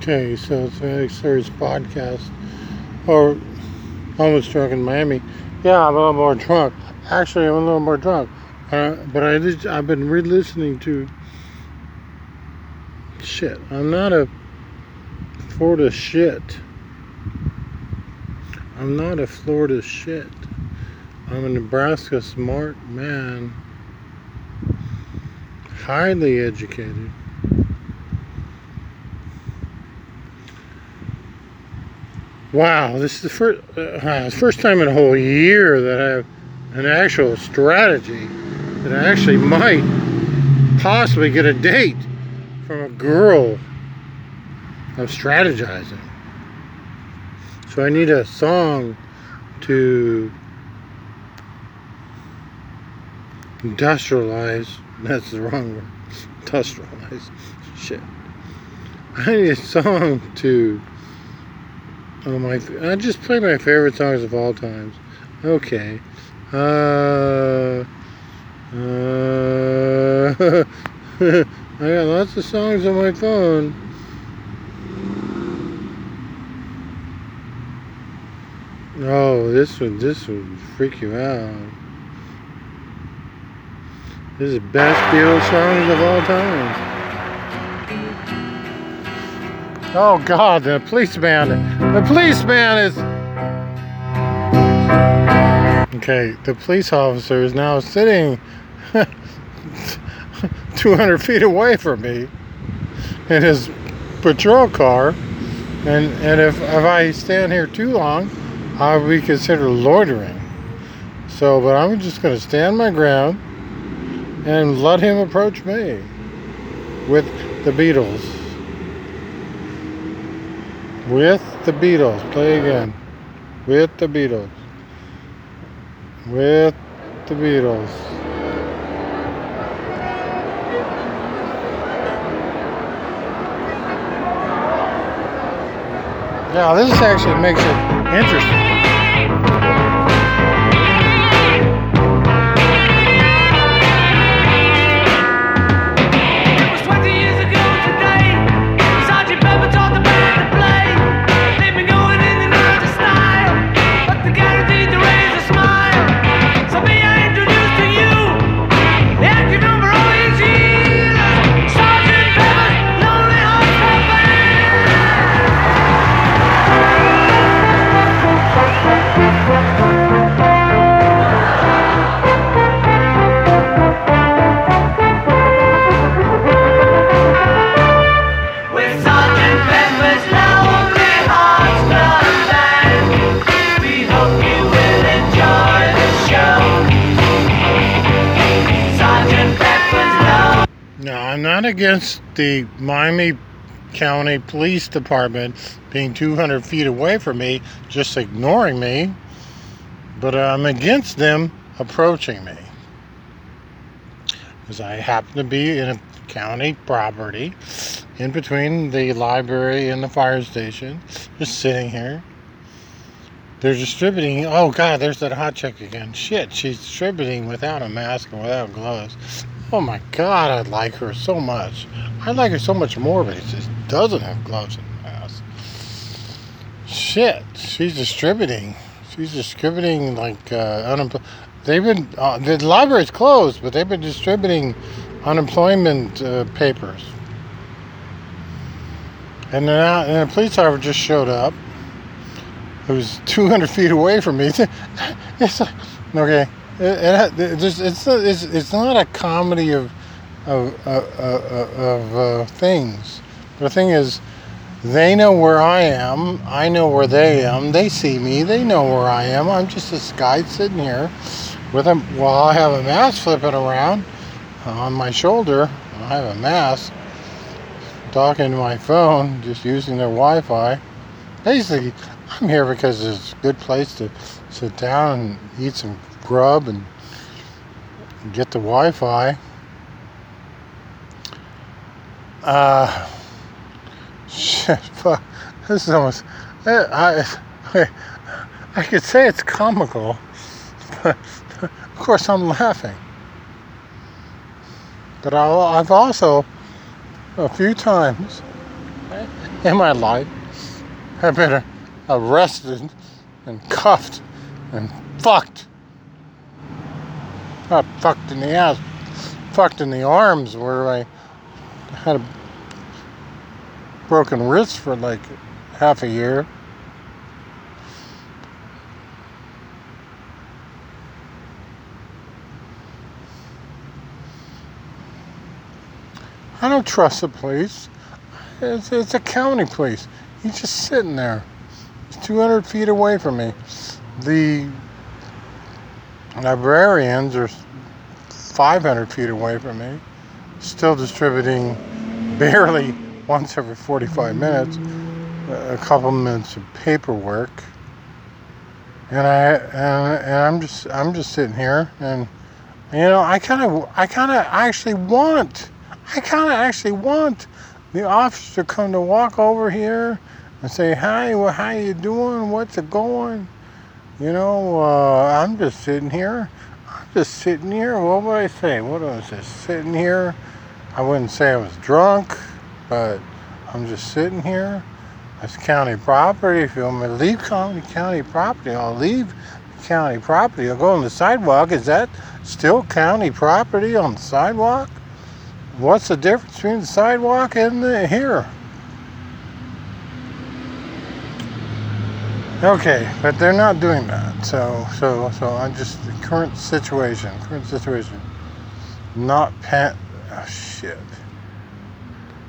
Okay, so it's an Series podcast, or almost drunk in Miami. Yeah, I'm a little more drunk. Actually, I'm a little more drunk. Uh, but I just, I've been re-listening to shit. I'm not a Florida shit. I'm not a Florida shit. I'm a Nebraska smart man. Highly educated. Wow, this is the first uh, first time in a whole year that I have an actual strategy that I actually might possibly get a date from a girl. I'm strategizing. So I need a song to industrialize. That's the wrong word. Industrialize. Shit. I need a song to Oh my! I just play my favorite songs of all times. Okay. Uh. Uh. I got lots of songs on my phone. Oh, this would this would freak you out. This is best Beatles songs of all time. Oh God, the policeman. The policeman is. Okay, the police officer is now sitting 200 feet away from me in his patrol car. And, and if, if I stand here too long, I'll be considered loitering. So, but I'm just going to stand my ground and let him approach me with the Beatles with the Beatles. Play again. With the Beatles. With the Beatles. Yeah, this actually makes it interesting. Against the Miami County Police Department being 200 feet away from me, just ignoring me, but I'm against them approaching me. Because I happen to be in a county property in between the library and the fire station, just sitting here. They're distributing. Oh God, there's that hot chick again. Shit, she's distributing without a mask and without gloves. Oh my God, I like her so much. I like her so much more, but she just doesn't have gloves and mask. Shit, she's distributing. She's distributing like uh, unemployment. They've been uh, the library's closed, but they've been distributing unemployment uh, papers. And then uh, and a police officer just showed up, who's 200 feet away from me. it's like, okay, it, it, it's, it's, it's, it's not a comedy of of, uh, of things. The thing is, they know where I am. I know where they am. They see me. They know where I am. I'm just this guy sitting here with a while I have a mask flipping around on my shoulder. I have a mask talking to my phone, just using their Wi-Fi. Basically, I'm here because it's a good place to sit down and eat some grub and get the Wi-Fi. Uh, shit, fuck. This is almost. I, I, I could say it's comical, but of course I'm laughing. But i have also, a few times, in my life have been arrested and cuffed and fucked. Not fucked in the ass, fucked in the arms where I had a broken wrist for like half a year. I don't trust the police. It's, it's a county police. He's just sitting there. He's 200 feet away from me. The librarians are 500 feet away from me, still distributing barely once every 45 minutes a couple minutes of paperwork. And I and, and I'm just I'm just sitting here and you know I kind of I kind of actually want I kind of actually want the officer to come to walk over here and say, "Hi, well, how you doing? What's it going?" You know, uh, I'm just sitting here. I'm just sitting here. What would I say? What was I sitting here? I wouldn't say I was drunk, but I'm just sitting here. It's county property. If you want me to leave county county property, I'll leave county property. I'll go on the sidewalk. Is that still county property on the sidewalk? What's the difference between the sidewalk and the here? Okay, but they're not doing that. So, so, so I'm just the current situation. Current situation. Not pan. Oh shit.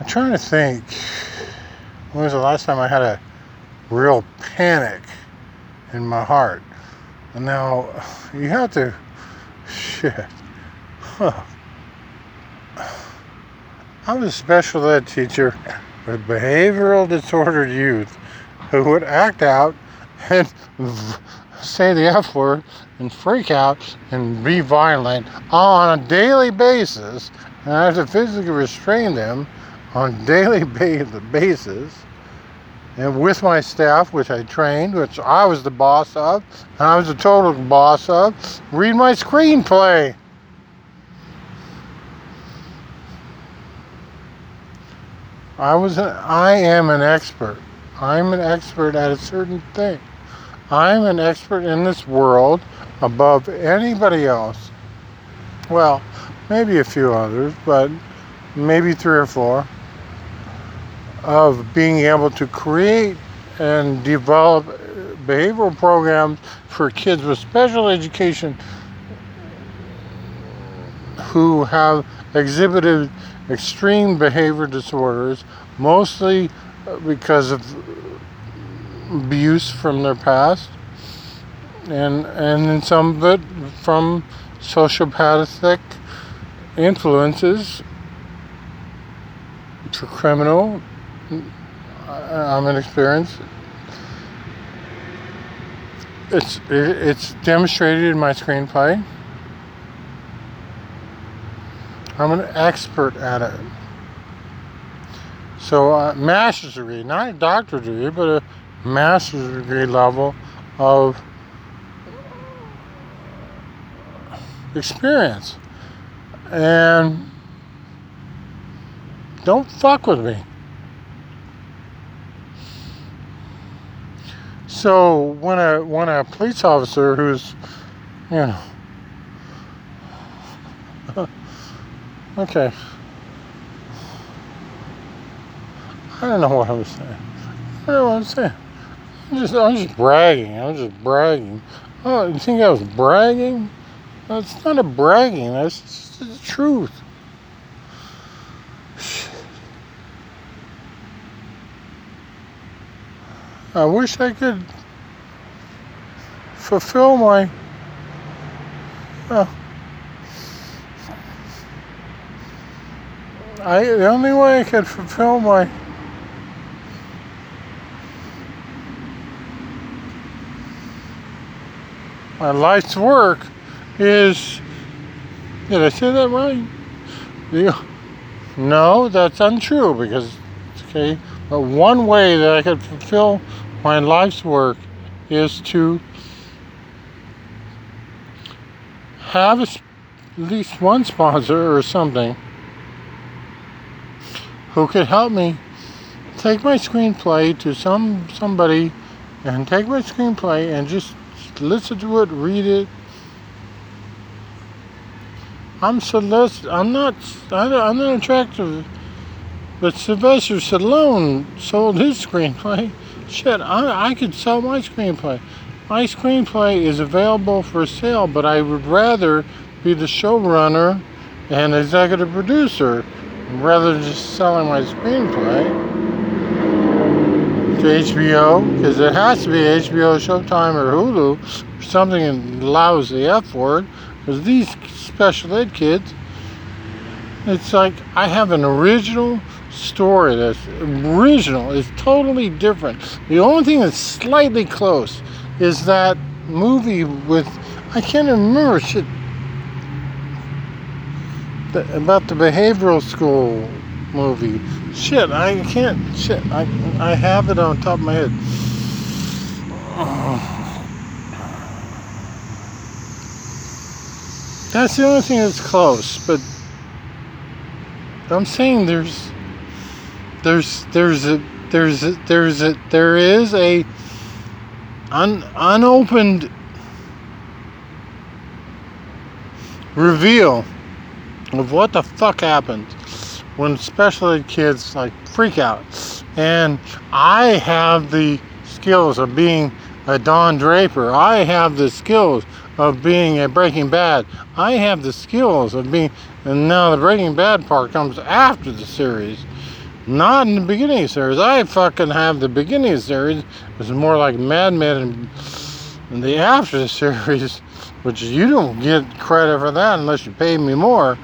I'm trying to think. When was the last time I had a real panic in my heart? And now you have to. Shit. Huh. I was a special ed teacher with behavioral disordered youth who would act out and say the F word and freak out and be violent on a daily basis. And I have to physically restrain them on a daily basis. And with my staff, which I trained, which I was the boss of, and I was the total boss of, read my screenplay. I was an, I am an expert. I'm an expert at a certain thing. I'm an expert in this world above anybody else. Well, maybe a few others, but maybe three or four of being able to create and develop behavioral programs for kids with special education who have exhibited extreme behavior disorders, mostly because of abuse from their past, and and in some of it from sociopathic influences for criminal. I'm an experience. It's it's demonstrated in my screenplay. I'm an expert at it. So, a master's degree, not a doctorate degree, but a master's degree level of experience. And don't fuck with me. So when a when a police officer who's you know Okay. I don't know what I was saying. I don't know what I'm saying. I'm just, I'm just bragging. I'm just bragging. Oh, you think I was bragging? That's not a bragging. That's just the truth. I wish I could fulfill my. Uh, I the only way I could fulfill my my life's work is did I say that right? No, that's untrue because okay, but one way that I could fulfill my life's work is to have at least one sponsor or something who could help me take my screenplay to some somebody and take my screenplay and just listen to it, read it. I'm Celeste. I'm not. I'm not attractive. But Sylvester Stallone sold his screenplay. Shit, I, I could sell my screenplay. My screenplay is available for sale, but I would rather be the showrunner and executive producer rather than just selling my screenplay to HBO because it has to be HBO, Showtime, or Hulu or something that allows the F word because these special ed kids, it's like I have an original story that's original, it's totally different. The only thing that's slightly close is that movie with I can't remember shit about the behavioral school movie. Shit, I can't. Shit, I I have it on top of my head. That's the only thing that's close, but I'm saying there's there's there's a there's a, there's a there is a un, unopened reveal of what the fuck happened when special ed kids like freak out and i have the skills of being a don draper i have the skills of being a breaking bad i have the skills of being and now the breaking bad part comes after the series not in the beginning the series. I fucking have the beginning the series. It's more like Mad Men and, and the after the series, which you don't get credit for that unless you pay me more.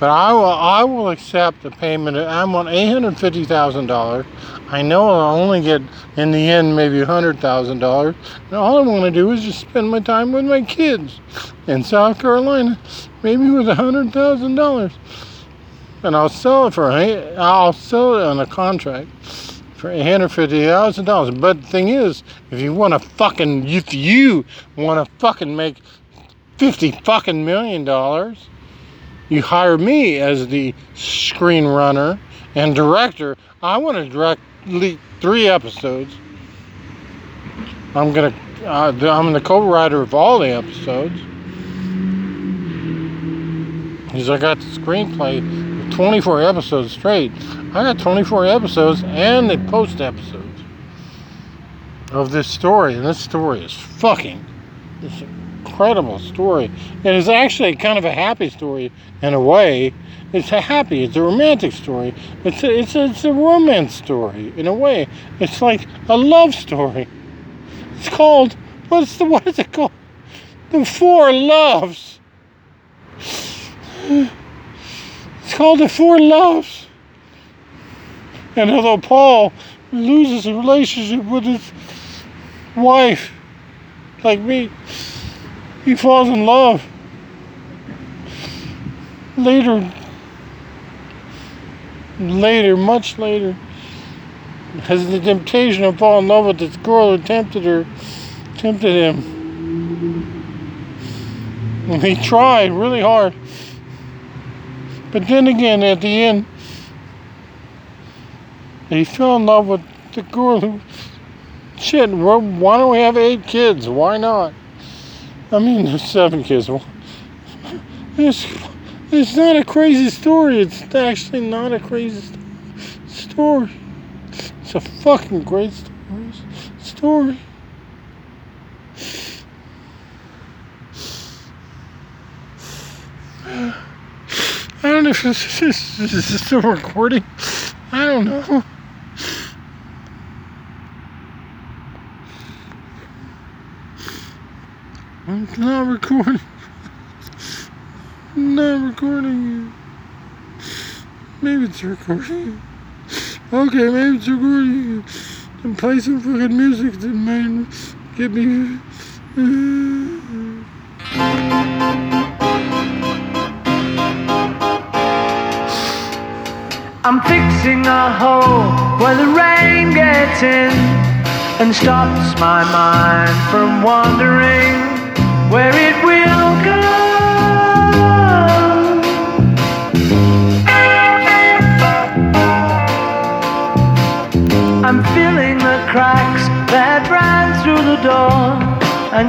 But I will, I will accept the payment. I want eight hundred fifty thousand dollars. I know I'll only get in the end maybe hundred thousand dollars. And all I want to do is just spend my time with my kids in South Carolina, maybe with hundred thousand dollars and I'll sell it for I'll sell it on a contract for eight hundred fifty thousand dollars. But the thing is, if you want to fucking if you want to fucking make fifty fucking million dollars, you hire me as the screenrunner and director. I want to direct three episodes. I'm gonna uh, I'm the co-writer of all the episodes. Because I got the screenplay 24 episodes straight. I got 24 episodes and the post episodes of this story, and this story is fucking incredible story. It is actually kind of a happy story in a way. It's a happy, it's a romantic story. It's a, it's a, it's a romance story in a way. It's like a love story. It's called what's the what is it called? The Four Loves. It's called the Four Loves. And although Paul loses a relationship with his wife, like me, he falls in love. Later, later, much later, has the temptation to fall in love with this girl who tempted her, tempted him. And he tried really hard. But then again, at the end, he fell in love with the girl who. Shit, why don't we have eight kids? Why not? I mean, seven kids. Well, It's, it's not a crazy story. It's actually not a crazy story. It's a fucking great story. Story. I don't know if this is, is still recording. I don't know. I'm not recording. I'm not recording Maybe it's recording. Okay, maybe it's recording And play some fucking music that might get me. I'm fixing a hole where the rain gets in and stops my mind from wandering I'm feeling the cracks that ran through the door.